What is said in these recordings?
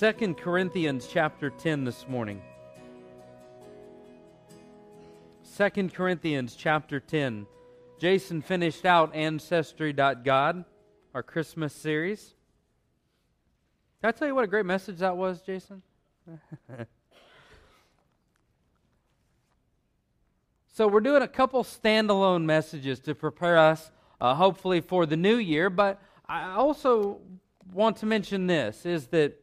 2 Corinthians chapter 10 this morning. 2 Corinthians chapter 10. Jason finished out Ancestry.God, our Christmas series. Can I tell you what a great message that was, Jason? so, we're doing a couple standalone messages to prepare us, uh, hopefully, for the new year. But I also want to mention this is that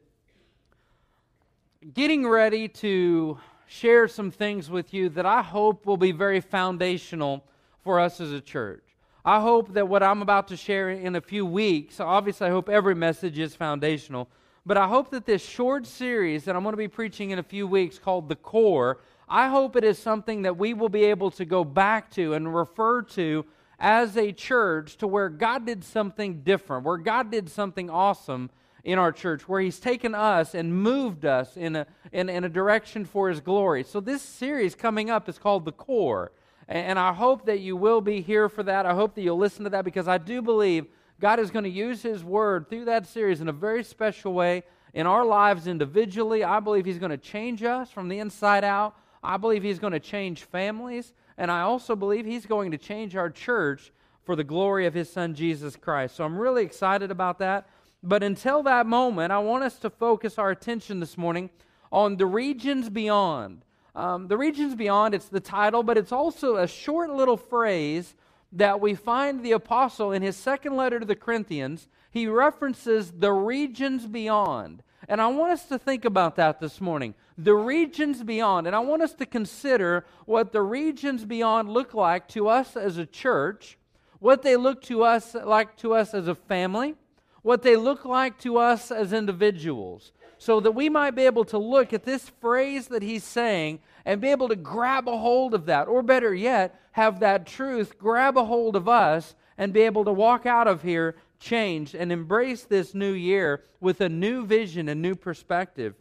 getting ready to share some things with you that I hope will be very foundational for us as a church. I hope that what I'm about to share in a few weeks, obviously, I hope every message is foundational, but I hope that this short series that I'm going to be preaching in a few weeks called The Core, I hope it is something that we will be able to go back to and refer to as a church to where God did something different, where God did something awesome in our church, where He's taken us and moved us in a, in, in a direction for His glory. So, this series coming up is called The Core. And I hope that you will be here for that. I hope that you'll listen to that because I do believe God is going to use His Word through that series in a very special way in our lives individually. I believe He's going to change us from the inside out. I believe He's going to change families. And I also believe He's going to change our church for the glory of His Son, Jesus Christ. So I'm really excited about that. But until that moment, I want us to focus our attention this morning on the regions beyond. Um, the regions beyond, it's the title, but it's also a short little phrase that we find the apostle in his second letter to the Corinthians. He references the regions beyond. And I want us to think about that this morning. The regions beyond. And I want us to consider what the regions beyond look like to us as a church, what they look to us like to us as a family, what they look like to us as individuals, so that we might be able to look at this phrase that he's saying and be able to grab a hold of that, or better yet, have that truth grab a hold of us and be able to walk out of here changed and embrace this new year with a new vision and new perspective.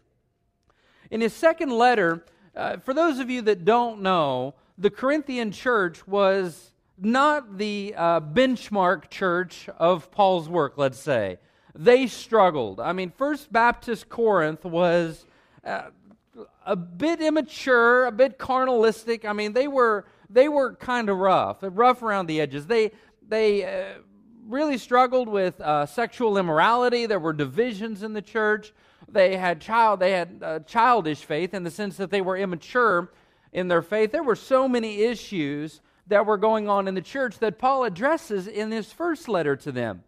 In his second letter, uh, for those of you that don't know, the Corinthian church was not the uh, benchmark church of Paul's work, let's say. They struggled. I mean, First Baptist Corinth was uh, a bit immature, a bit carnalistic. I mean, they were they were kind of rough, rough around the edges. They they uh, really struggled with uh, sexual immorality. There were divisions in the church. They had child they had uh, childish faith in the sense that they were immature in their faith. There were so many issues that were going on in the church that Paul addresses in his first letter to them.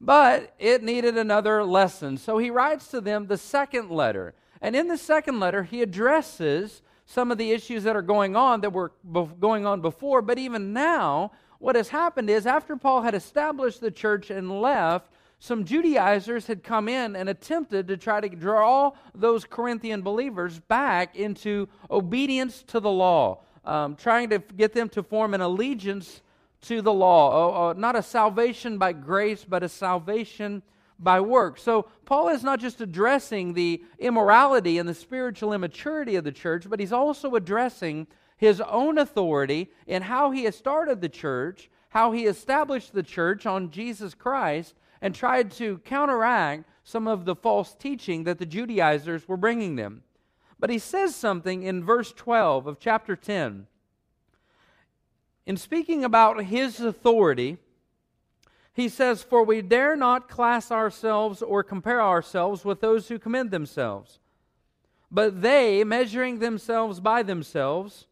But it needed another lesson. So he writes to them the second letter. And in the second letter, he addresses some of the issues that are going on that were going on before. But even now, what has happened is after Paul had established the church and left, some Judaizers had come in and attempted to try to draw those Corinthian believers back into obedience to the law um, trying to get them to form an allegiance to the law. Uh, not a salvation by grace, but a salvation by work. So Paul is not just addressing the immorality and the spiritual immaturity of the church, but he's also addressing his own authority in how he has started the church, how he established the church on Jesus Christ, and tried to counteract some of the false teaching that the Judaizers were bringing them. But he says something in verse 12 of chapter 10. In speaking about his authority, he says, For we dare not class ourselves or compare ourselves with those who commend themselves. But they, measuring themselves by themselves,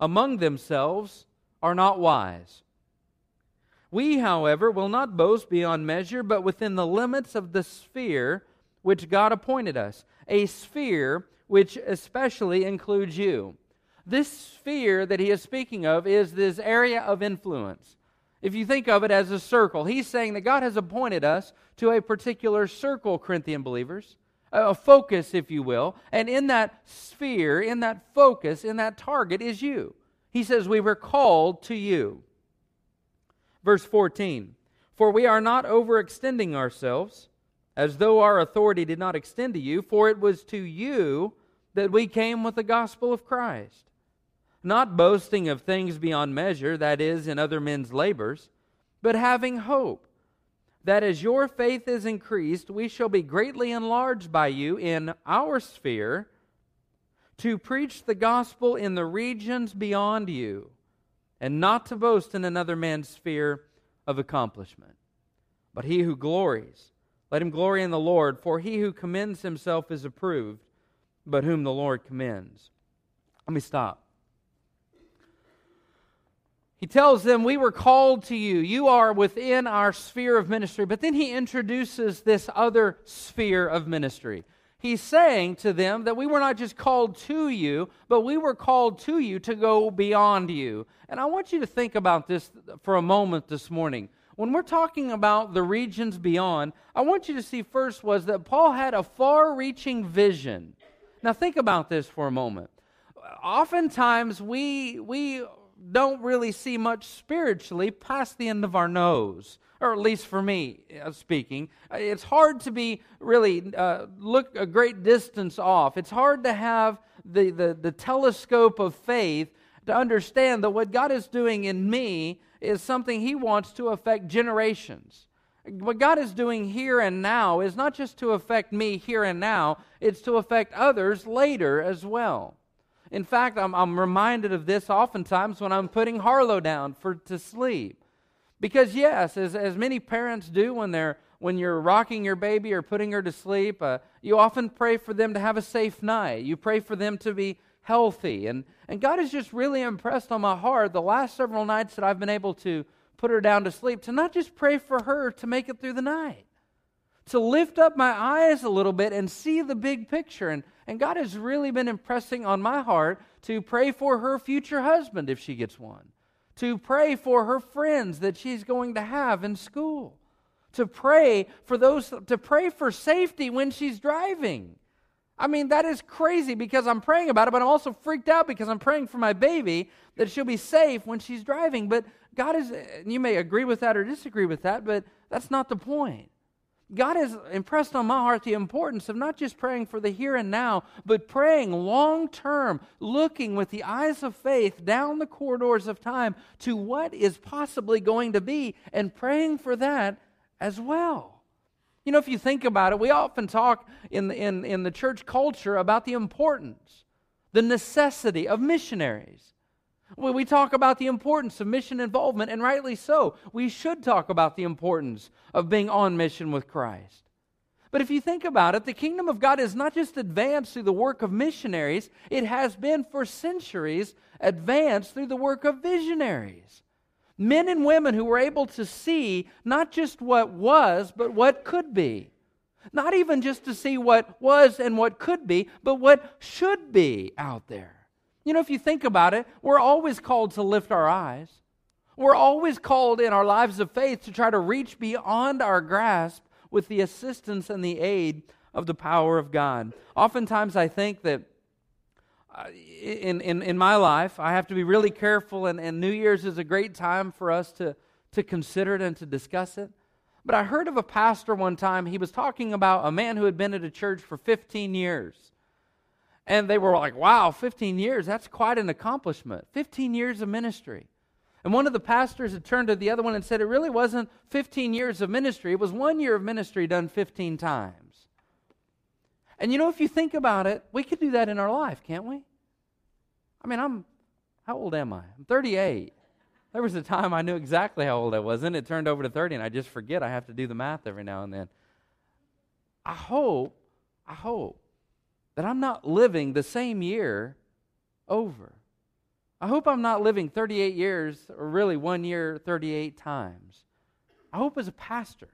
among themselves, are not wise. We, however, will not boast beyond measure, but within the limits of the sphere which God appointed us, a sphere which especially includes you. This sphere that he is speaking of is this area of influence. If you think of it as a circle, he's saying that God has appointed us to a particular circle, Corinthian believers, a focus, if you will. And in that sphere, in that focus, in that target is you. He says, We were called to you. Verse 14 For we are not overextending ourselves, as though our authority did not extend to you, for it was to you that we came with the gospel of Christ, not boasting of things beyond measure, that is, in other men's labors, but having hope that as your faith is increased, we shall be greatly enlarged by you in our sphere to preach the gospel in the regions beyond you, and not to boast in another man's sphere of accomplishment. But he who glories, let him glory in the Lord, for he who commends himself is approved, but whom the Lord commends. Let me stop. He tells them, We were called to you. You are within our sphere of ministry. But then he introduces this other sphere of ministry he's saying to them that we were not just called to you, but we were called to you to go beyond you. And I want you to think about this for a moment this morning. When we're talking about the regions beyond, I want you to see first was that Paul had a far reaching vision. Now, think about this for a moment. Oftentimes, we, we don't really see much spiritually past the end of our nose or at least for me uh, speaking, it's hard to be really uh, look a great distance off. It's hard to have the, the, the telescope of faith to understand that what God is doing in me is something He wants to affect generations. What God is doing here and now is not just to affect me here and now, it's to affect others later as well. In fact, I'm, I'm reminded of this oftentimes when I'm putting Harlow down for to sleep. Because yes, as, as many parents do when they're when you're rocking your baby or putting her to sleep, uh, you often pray for them to have a safe night. You pray for them to be healthy. And, and God has just really impressed on my heart the last several nights that I've been able to put her down to sleep to not just pray for her to make it through the night, to lift up my eyes a little bit and see the big picture. And, and God has really been impressing on my heart to pray for her future husband if she gets one to pray for her friends that she's going to have in school, to pray for those, to pray for safety when she's driving. I mean, that is crazy because I'm praying about it, but I'm also freaked out because I'm praying for my baby that she'll be safe when she's driving. But God is, and you may agree with that or disagree with that, but that's not the point. God has impressed on my heart the importance of not just praying for the here and now, but praying long term, looking with the eyes of faith down the corridors of time to what is possibly going to be, and praying for that as well. You know, if you think about it, we often talk in the, in, in the church culture about the importance, the necessity of missionaries. We talk about the importance of mission involvement, and rightly so, we should talk about the importance of being on mission with Christ. But if you think about it, the kingdom of God is not just advanced through the work of missionaries, it has been for centuries advanced through the work of visionaries. Men and women who were able to see not just what was, but what could be. Not even just to see what was and what could be, but what should be out there. You know, if you think about it, we're always called to lift our eyes. We're always called in our lives of faith to try to reach beyond our grasp with the assistance and the aid of the power of God. Oftentimes, I think that uh, in, in, in my life, I have to be really careful, and, and New Year's is a great time for us to, to consider it and to discuss it. But I heard of a pastor one time, he was talking about a man who had been at a church for 15 years. And they were like, wow, 15 years, that's quite an accomplishment. 15 years of ministry. And one of the pastors had turned to the other one and said, it really wasn't 15 years of ministry, it was one year of ministry done 15 times. And you know, if you think about it, we could do that in our life, can't we? I mean, I'm, how old am I? I'm 38. There was a time I knew exactly how old I was, and it turned over to 30, and I just forget. I have to do the math every now and then. I hope, I hope that I'm not living the same year over. I hope I'm not living 38 years, or really one year 38 times. I hope as a pastor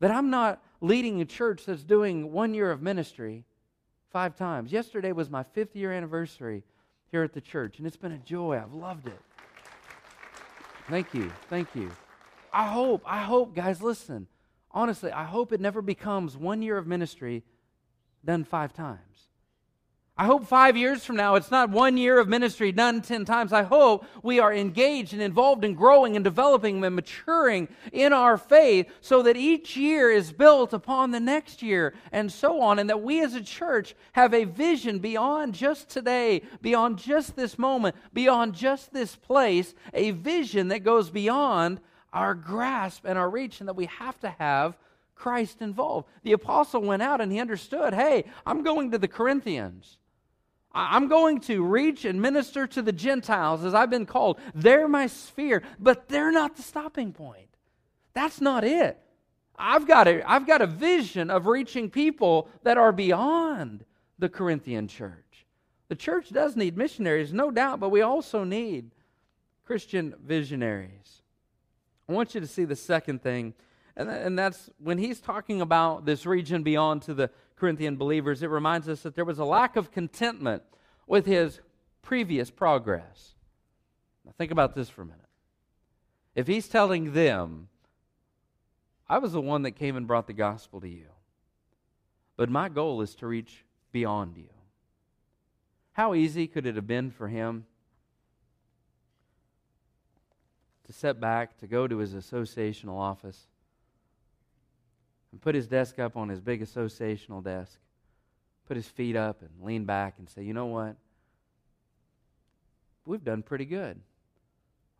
that I'm not leading a church that's doing one year of ministry five times. Yesterday was my fifth year anniversary here at the church, and it's been a joy. I've loved it. Thank you. Thank you. I hope, I hope, guys, listen. Honestly, I hope it never becomes one year of ministry done five times. I hope five years from now, it's not one year of ministry done 10 times. I hope we are engaged and involved in growing and developing and maturing in our faith so that each year is built upon the next year and so on. And that we as a church have a vision beyond just today, beyond just this moment, beyond just this place, a vision that goes beyond our grasp and our reach, and that we have to have Christ involved. The apostle went out and he understood hey, I'm going to the Corinthians. I'm going to reach and minister to the Gentiles as I've been called. They're my sphere, but they're not the stopping point. That's not it. I've got a, I've got a vision of reaching people that are beyond the Corinthian church. The church does need missionaries, no doubt, but we also need Christian visionaries. I want you to see the second thing, and that's when he's talking about this region beyond to the Corinthian believers, it reminds us that there was a lack of contentment with his previous progress. Now, think about this for a minute. If he's telling them, I was the one that came and brought the gospel to you, but my goal is to reach beyond you. How easy could it have been for him to step back, to go to his associational office, and put his desk up on his big associational desk, put his feet up and lean back and say, you know what? We've done pretty good.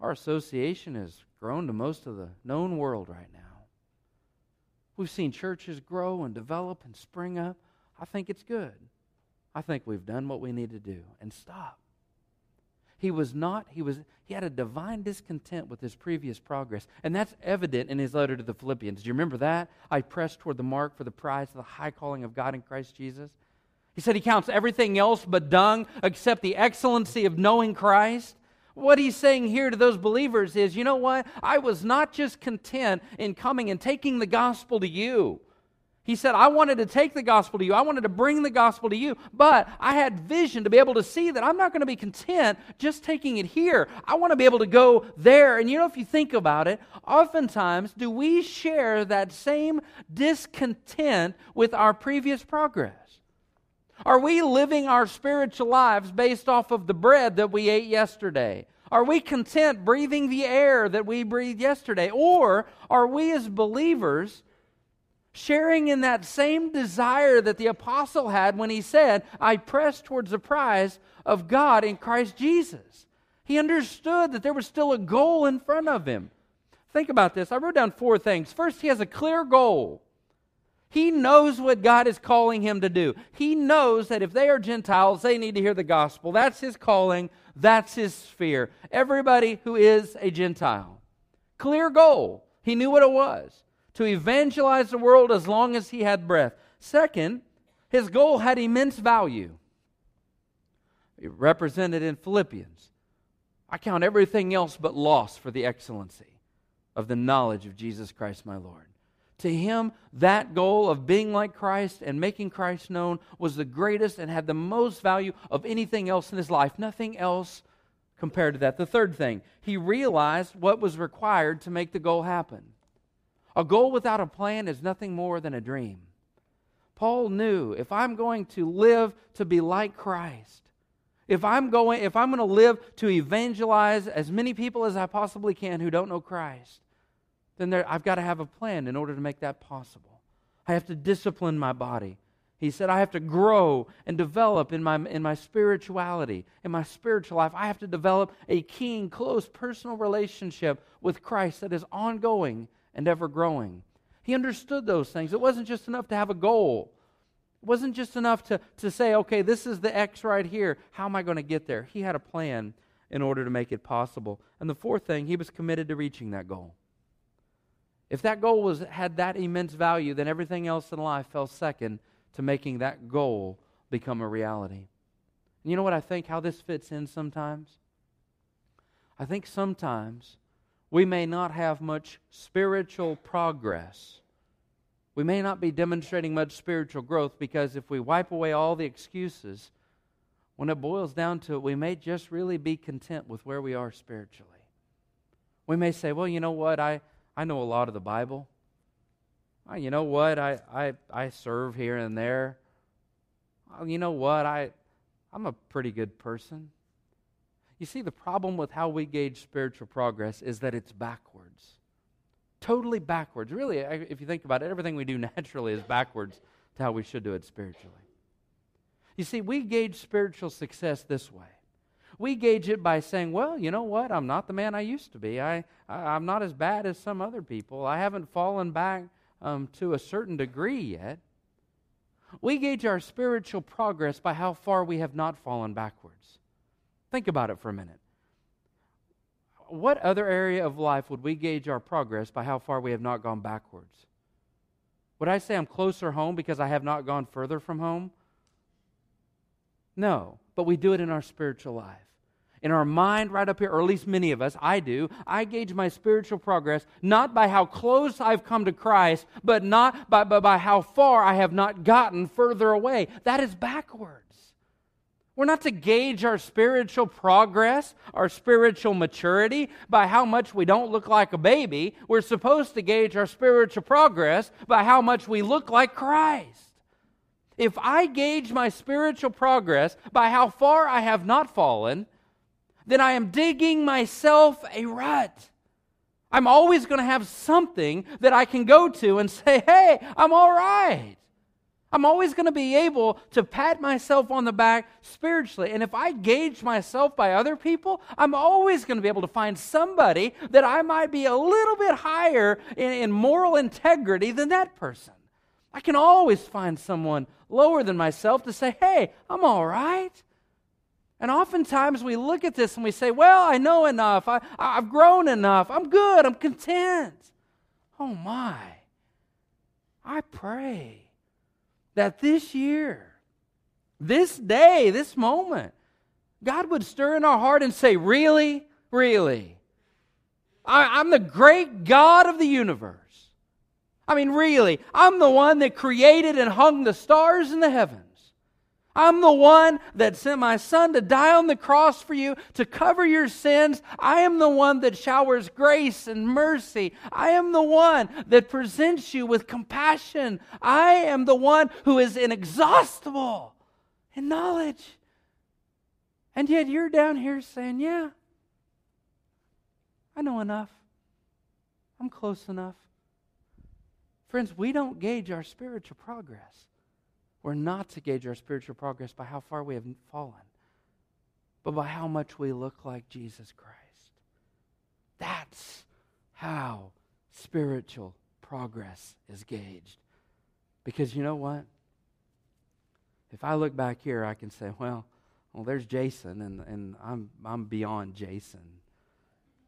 Our association has grown to most of the known world right now. We've seen churches grow and develop and spring up. I think it's good. I think we've done what we need to do and stop. He was not, he was, he had a divine discontent with his previous progress. And that's evident in his letter to the Philippians. Do you remember that? I press toward the mark for the prize of the high calling of God in Christ Jesus. He said he counts everything else but dung except the excellency of knowing Christ. What he's saying here to those believers is, you know what? I was not just content in coming and taking the gospel to you. He said, I wanted to take the gospel to you. I wanted to bring the gospel to you, but I had vision to be able to see that I'm not going to be content just taking it here. I want to be able to go there. And you know, if you think about it, oftentimes do we share that same discontent with our previous progress? Are we living our spiritual lives based off of the bread that we ate yesterday? Are we content breathing the air that we breathed yesterday? Or are we as believers sharing in that same desire that the apostle had when he said, I press towards the prize of God in Christ Jesus. He understood that there was still a goal in front of him. Think about this. I wrote down four things. First, he has a clear goal. He knows what God is calling him to do. He knows that if they are Gentiles, they need to hear the gospel. That's his calling, that's his sphere. Everybody who is a Gentile. Clear goal. He knew what it was to evangelize the world as long as he had breath. Second, his goal had immense value. Represented in Philippians. I count everything else but loss for the excellency of the knowledge of Jesus Christ my Lord. To him, that goal of being like Christ and making Christ known was the greatest and had the most value of anything else in his life. Nothing else compared to that. The third thing, he realized what was required to make the goal happen. A goal without a plan is nothing more than a dream. Paul knew if I'm going to live to be like Christ, if I'm going if I'm going to live to evangelize as many people as I possibly can who don't know Christ, then there, I've got to have a plan in order to make that possible. I have to discipline my body. He said, I have to grow and develop in my, in my spirituality, in my spiritual life. I have to develop a keen, close personal relationship with Christ that is ongoing and ever growing. He understood those things. It wasn't just enough to have a goal. It wasn't just enough to, to say, okay, this is the X right here. How am I going to get there? He had a plan in order to make it possible. And the fourth thing, he was committed to reaching that goal. If that goal was, had that immense value, then everything else in life fell second to making that goal become a reality. And you know what I think how this fits in sometimes? I think sometimes we may not have much spiritual progress. We may not be demonstrating much spiritual growth because if we wipe away all the excuses, when it boils down to it, we may just really be content with where we are spiritually. We may say, well, you know what? I, I know a lot of the Bible. Well, you know what? I, I, I serve here and there. Well, you know what? I, I'm a pretty good person. You see, the problem with how we gauge spiritual progress is that it's backwards. Totally backwards. Really, if you think about it, everything we do naturally is backwards to how we should do it spiritually. You see, we gauge spiritual success this way We gauge it by saying, well, you know what? I'm not the man I used to be. I, I, am not as bad as some other people. I haven't fallen back um, to a certain degree yet. We gauge our spiritual progress by how far we have not fallen backwards. Think about it for a minute. What other area of life would we gauge our progress by how far we have not gone backwards? Would I say I'm closer home because I have not gone further from home? No, but we do it in our spiritual life. In our mind, right up here, or at least many of us, I do, I gauge my spiritual progress not by how close I've come to Christ, but not by, by, by how far I have not gotten further away. That is backwards. We're not to gauge our spiritual progress, our spiritual maturity by how much we don't look like a baby. We're supposed to gauge our spiritual progress by how much we look like Christ. If I gauge my spiritual progress by how far I have not fallen, then I am digging myself a rut. I'm always going to have something that I can go to and say, hey, I'm all right. I'm always going to be able to pat myself on the back spiritually. And if I gauge myself by other people, I'm always going to be able to find somebody that I might be a little bit higher in, in moral integrity than that person. I can always find someone lower than myself to say, hey, I'm all right. And oftentimes we look at this and we say, well, I know enough. I, I've grown enough. I'm good. I'm content. Oh, my. I pray that this year, this day, this moment, God would stir in our heart and say, Really? Really? I, am the great God of the universe. I mean, really, I'm the one that created and hung the stars in the heavens. I'm the one that sent my son to die on the cross for you to cover your sins. I am the one that showers grace and mercy. I am the one that presents you with compassion. I am the one who is inexhaustible in knowledge. And yet you're down here saying, Yeah, I know enough. I'm close enough. Friends, we don't gauge our spiritual progress. We're not to gauge our spiritual progress by how far we have fallen, but by how much we look like Jesus Christ. That's how spiritual progress is gauged. Because you know what? If I look back here, I can say, well, well, there's Jason, and, and I'm, I'm beyond Jason.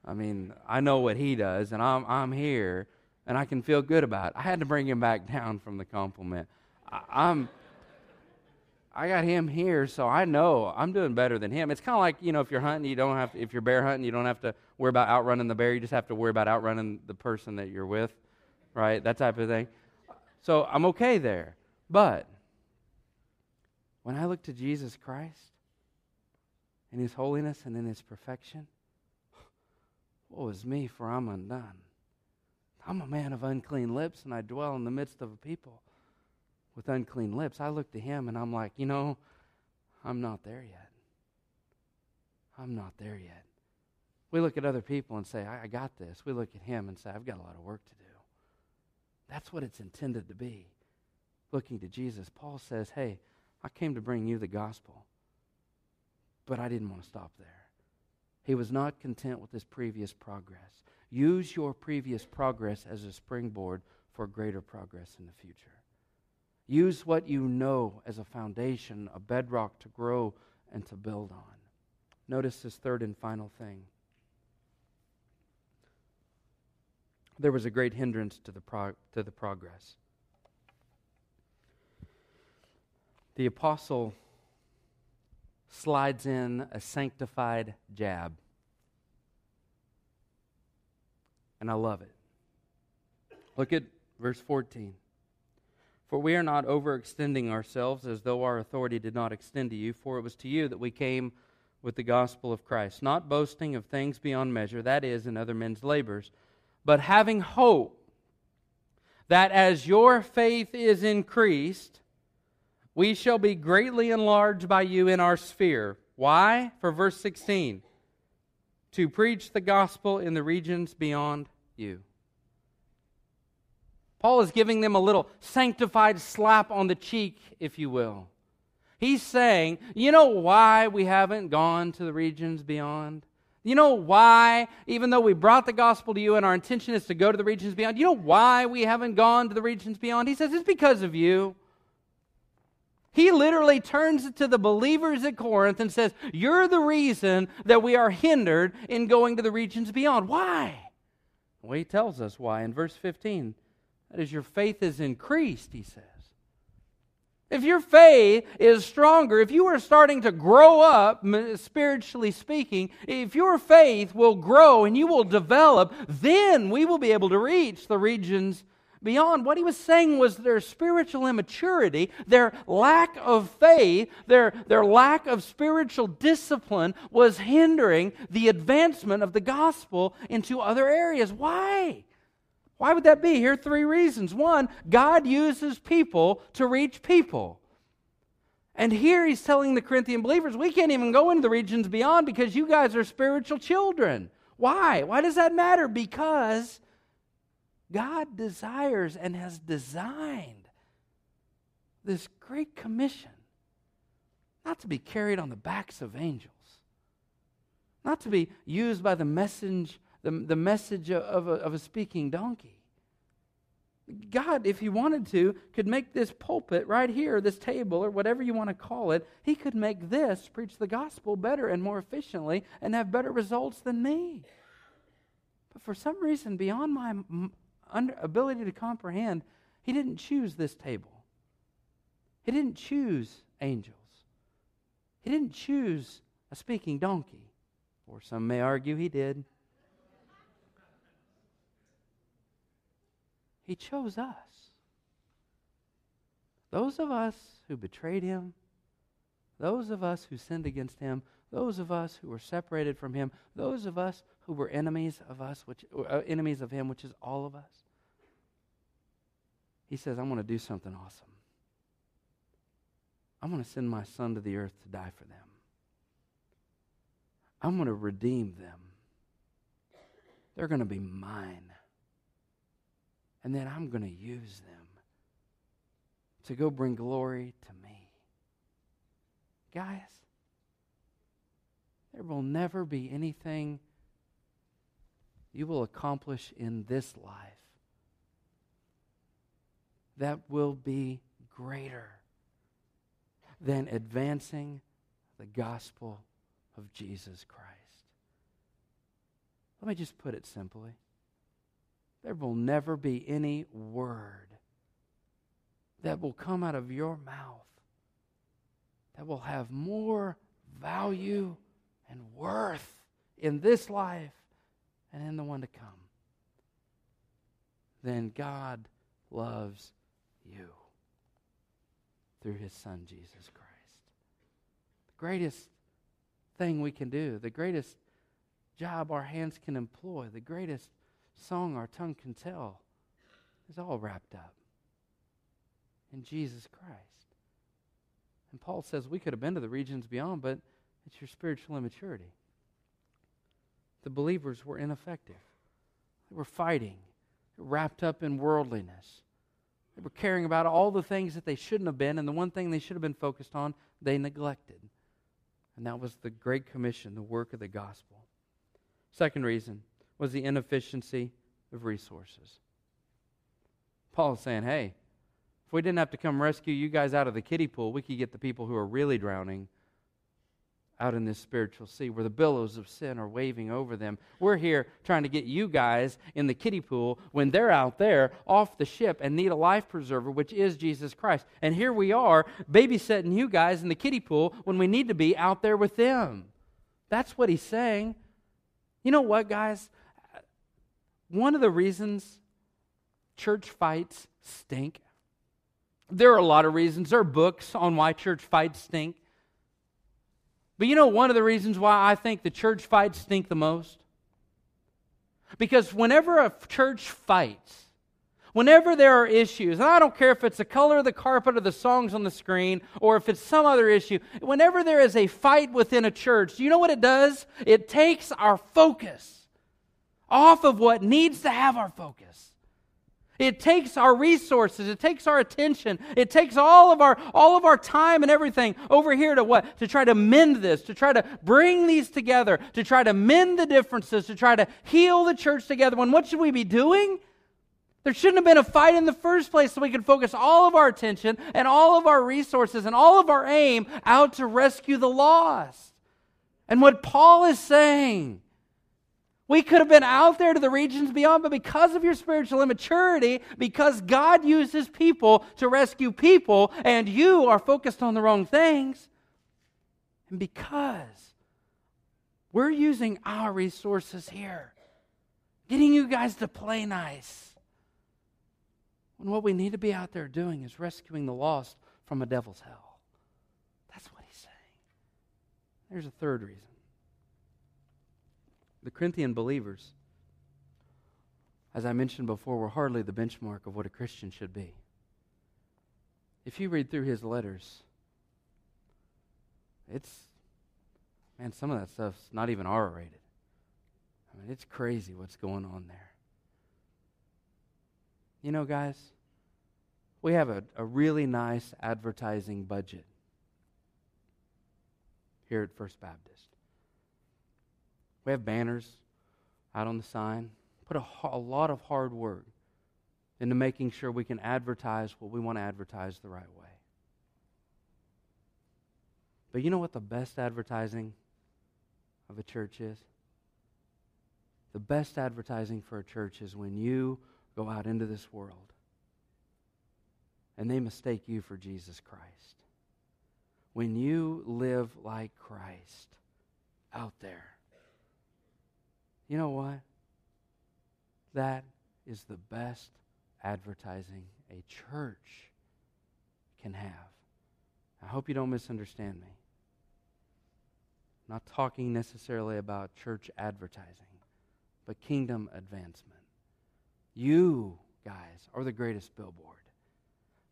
I mean, I know what he does, and I'm, I'm here, and I can feel good about it. I had to bring him back down from the compliment. I, I'm. I got him here, so I know I'm doing better than him. It's kind of like you know, if you're hunting, you don't have to, if you're bear hunting, you don't have to worry about outrunning the bear. You just have to worry about outrunning the person that you're with, right? That type of thing. So I'm okay there. But when I look to Jesus Christ in His holiness and in His perfection, woe is me, for I'm undone. I'm a man of unclean lips, and I dwell in the midst of a people with unclean lips. I look to him and I'm like, you know, I'm not there yet. I'm not there yet. We look at other people and say, I, I got this. We look at him and say, I've got a lot of work to do. That's what it's intended to be. Looking to Jesus, Paul says, Hey, I came to bring you the gospel, but I didn't want to stop there. He was not content with his previous progress. Use your previous progress as a springboard for greater progress in the future. Use what you know as a foundation, a bedrock to grow and to build on. Notice this third and final thing. There was a great hindrance to the, prog- to the progress. The apostle slides in a sanctified jab. And I love it. Look at verse 14. For we are not overextending ourselves as though our authority did not extend to you, for it was to you that we came with the gospel of Christ, not boasting of things beyond measure, that is, in other men's labors, but having hope that as your faith is increased, we shall be greatly enlarged by you in our sphere. Why? For verse 16 to preach the gospel in the regions beyond you. Paul is giving them a little sanctified slap on the cheek, if you will. He's saying, you know why we haven't gone to the regions beyond? You know why, even though we brought the gospel to you and our intention is to go to the regions beyond, you know why we haven't gone to the regions beyond? He says, it's because of you. He literally turns to the believers at Corinth and says, You're the reason that we are hindered in going to the regions beyond. Why? Well, he tells us why in verse 15. That is, your faith is increased, he says. If your faith is stronger, if you are starting to grow up, spiritually speaking, if your faith will grow and you will develop, then we will be able to reach the regions beyond. What he was saying was their spiritual immaturity, their lack of faith, their, their lack of spiritual discipline was hindering the advancement of the gospel into other areas. Why? Why would that be? Here are three reasons. One, God uses people to reach people. And here he's telling the Corinthian believers, we can't even go into the regions beyond because you guys are spiritual children. Why? Why does that matter? Because God desires and has designed this great commission not to be carried on the backs of angels, not to be used by the message the, the message of a, of a speaking donkey. God, if He wanted to, could make this pulpit right here, this table, or whatever you want to call it, He could make this preach the gospel better and more efficiently and have better results than me. But for some reason, beyond my ability to comprehend, He didn't choose this table. He didn't choose angels. He didn't choose a speaking donkey. Or some may argue He did. He chose us. Those of us who betrayed him, those of us who sinned against him, those of us who were separated from him, those of us who were enemies of us, which uh, enemies of him, which is all of us. He says, I'm going to do something awesome. I'm going to send my son to the earth to die for them. I'm going to redeem them. They're going to be mine and then I'm going to use them to go bring glory to me. Guys, there will never be anything you will accomplish in this life that will be greater than advancing the gospel of Jesus Christ. Let me just put it simply there will never be any word that will come out of your mouth that will have more value and worth in this life and in the one to come than God loves you through his son Jesus Christ. The greatest thing we can do, the greatest job our hands can employ, the greatest song our tongue can tell is all wrapped up in Jesus Christ. And Paul says we could have been to the regions beyond, but it's your spiritual immaturity. The believers were ineffective. They were fighting, wrapped up in worldliness. They were caring about all the things that they shouldn't have been, and the one thing they should have been focused on, they neglected. And that was the Great Commission, the work of the gospel. Second reason was the inefficiency of resources. Paul is saying, hey, if we didn't have to come rescue you guys out of the kiddie pool, we could get the people who are really drowning out in this spiritual sea where the billows of sin are waving over them. We're here trying to get you guys in the kiddie pool when they're out there off the ship and need a life preserver, which is Jesus Christ. And here we are babysitting you guys in the kiddie pool when we need to be out there with them. That's what he's saying. You know what, guys? One of the reasons church fights stink, there are a lot of reasons. There are books on why church fights stink. But you know, one of the reasons why I think the church fights stink the most? Because whenever a church fights, whenever there are issues, and I don't care if it's the color of the carpet or the songs on the screen or if it's some other issue, whenever there is a fight within a church, do you know what it does? It takes our focus off of what needs to have our focus. It takes our resources, it takes our attention, it takes all of our all of our time and everything over here to what? To try to mend this, to try to bring these together, to try to mend the differences, to try to heal the church together. When what should we be doing? There shouldn't have been a fight in the first place so we could focus all of our attention and all of our resources and all of our aim out to rescue the lost. And what Paul is saying we could have been out there to the regions beyond, but because of your spiritual immaturity, because God uses people to rescue people, and you are focused on the wrong things, and because we're using our resources here, getting you guys to play nice, when what we need to be out there doing is rescuing the lost from a devil's hell. That's what he's saying. There's a third reason the Corinthian believers, as I mentioned before, were hardly the benchmark of what a Christian should be. If you read through his letters, it's, man, some of that stuff's not even R rated. I mean, it's crazy what's going on there. You know, guys, we have a, a really nice advertising budget here at First Baptist. We have banners out on the sign. Put a, a lot of hard work into making sure we can advertise what we want to advertise the right way. But you know what the best advertising of a church is? The best advertising for a church is when you go out into this world and they mistake you for Jesus Christ. When you live like Christ out there you know what? That is the best advertising a church can have. I hope you don't misunderstand me. I'm not talking necessarily about church advertising, but kingdom advancement. You, guys, are the greatest billboard.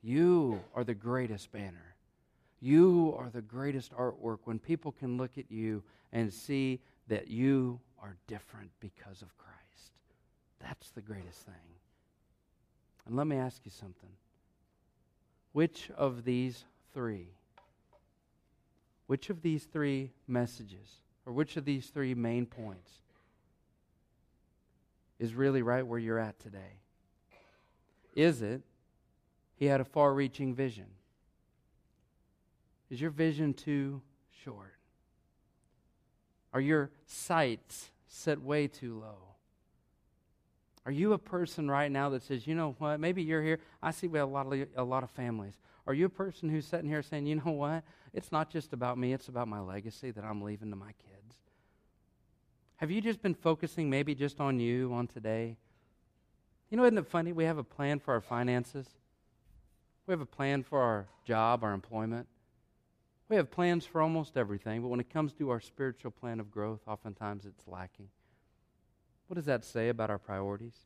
You are the greatest banner. You are the greatest artwork when people can look at you and see that you are different because of Christ. That's the greatest thing. And let me ask you something. Which of these three, which of these three messages, or which of these three main points is really right where you're at today? Is it he had a far reaching vision? Is your vision too short? Are your sights set way too low? Are you a person right now that says, you know what, maybe you're here. I see we have a lot of, a lot of families. Are you a person who's sitting here saying, you know what, it's not just about me, it's about my legacy that I'm leaving to my kids? Have you just been focusing maybe just on you, on today? You know, isn't it funny? We have a plan for our finances, we have a plan for our job, our employment. We have plans for almost everything, but when it comes to our spiritual plan of growth, oftentimes it's lacking. What does that say about our priorities?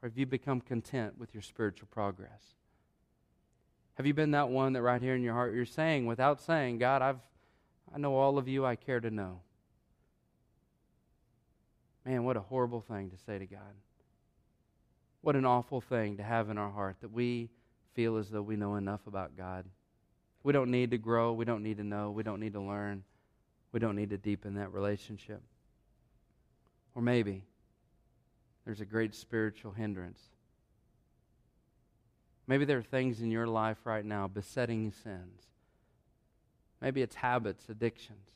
Or have you become content with your spiritual progress? Have you been that one that right here in your heart you're saying, without saying, God, I've, I know all of you I care to know? Man, what a horrible thing to say to God. What an awful thing to have in our heart that we feel as though we know enough about God. We don't need to grow. We don't need to know. We don't need to learn. We don't need to deepen that relationship. Or maybe there's a great spiritual hindrance. Maybe there are things in your life right now, besetting sins. Maybe it's habits, addictions.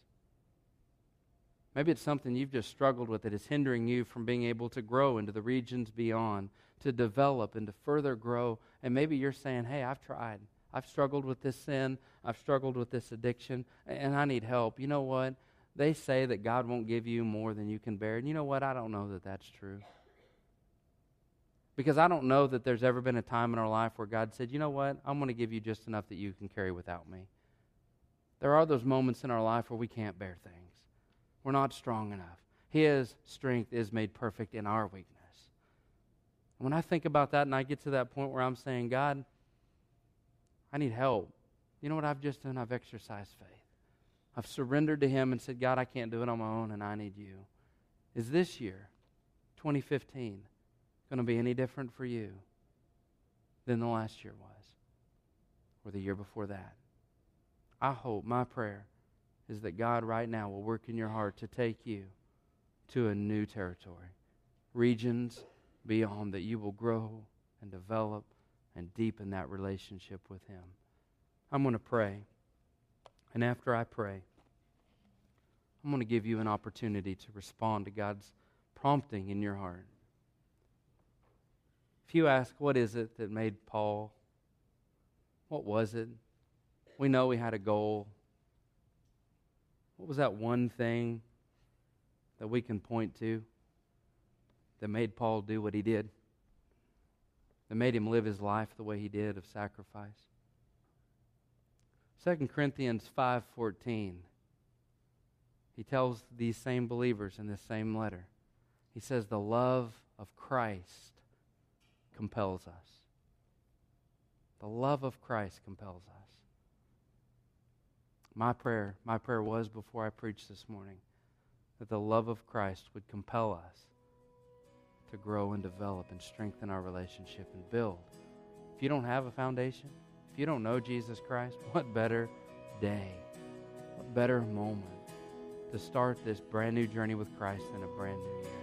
Maybe it's something you've just struggled with that is hindering you from being able to grow into the regions beyond, to develop and to further grow. And maybe you're saying, hey, I've tried. I've struggled with this sin. I've struggled with this addiction, and I need help. You know what? They say that God won't give you more than you can bear. And you know what? I don't know that that's true. Because I don't know that there's ever been a time in our life where God said, you know what? I'm going to give you just enough that you can carry without me. There are those moments in our life where we can't bear things. We're not strong enough. His strength is made perfect in our weakness. When I think about that and I get to that point where I'm saying, God, I need help. You know what I've just done? I've exercised faith. I've surrendered to Him and said, God, I can't do it on my own and I need you. Is this year, 2015, going to be any different for you than the last year was or the year before that. I hope, my prayer is that God right now will work in your heart to take you to a new territory, regions beyond that you will grow and develop and deepen that relationship with Him. I'm going to pray. And after I pray, I'm going to give you an opportunity to respond to God's prompting in your heart. If you ask, what is it that made Paul? What was it? We know he had a goal. What was that one thing that we can point to that made Paul do what he did? That made him live his life the way he did of sacrifice? 2 Corinthians 5:14 He tells these same believers in this same letter. He says the love of Christ compels us. The love of Christ compels us. My prayer, my prayer was before I preached this morning that the love of Christ would compel us to grow and develop and strengthen our relationship and build. If you don't have a foundation, if you don't know Jesus Christ, what better day, what better moment to start this brand new journey with Christ in a brand new year?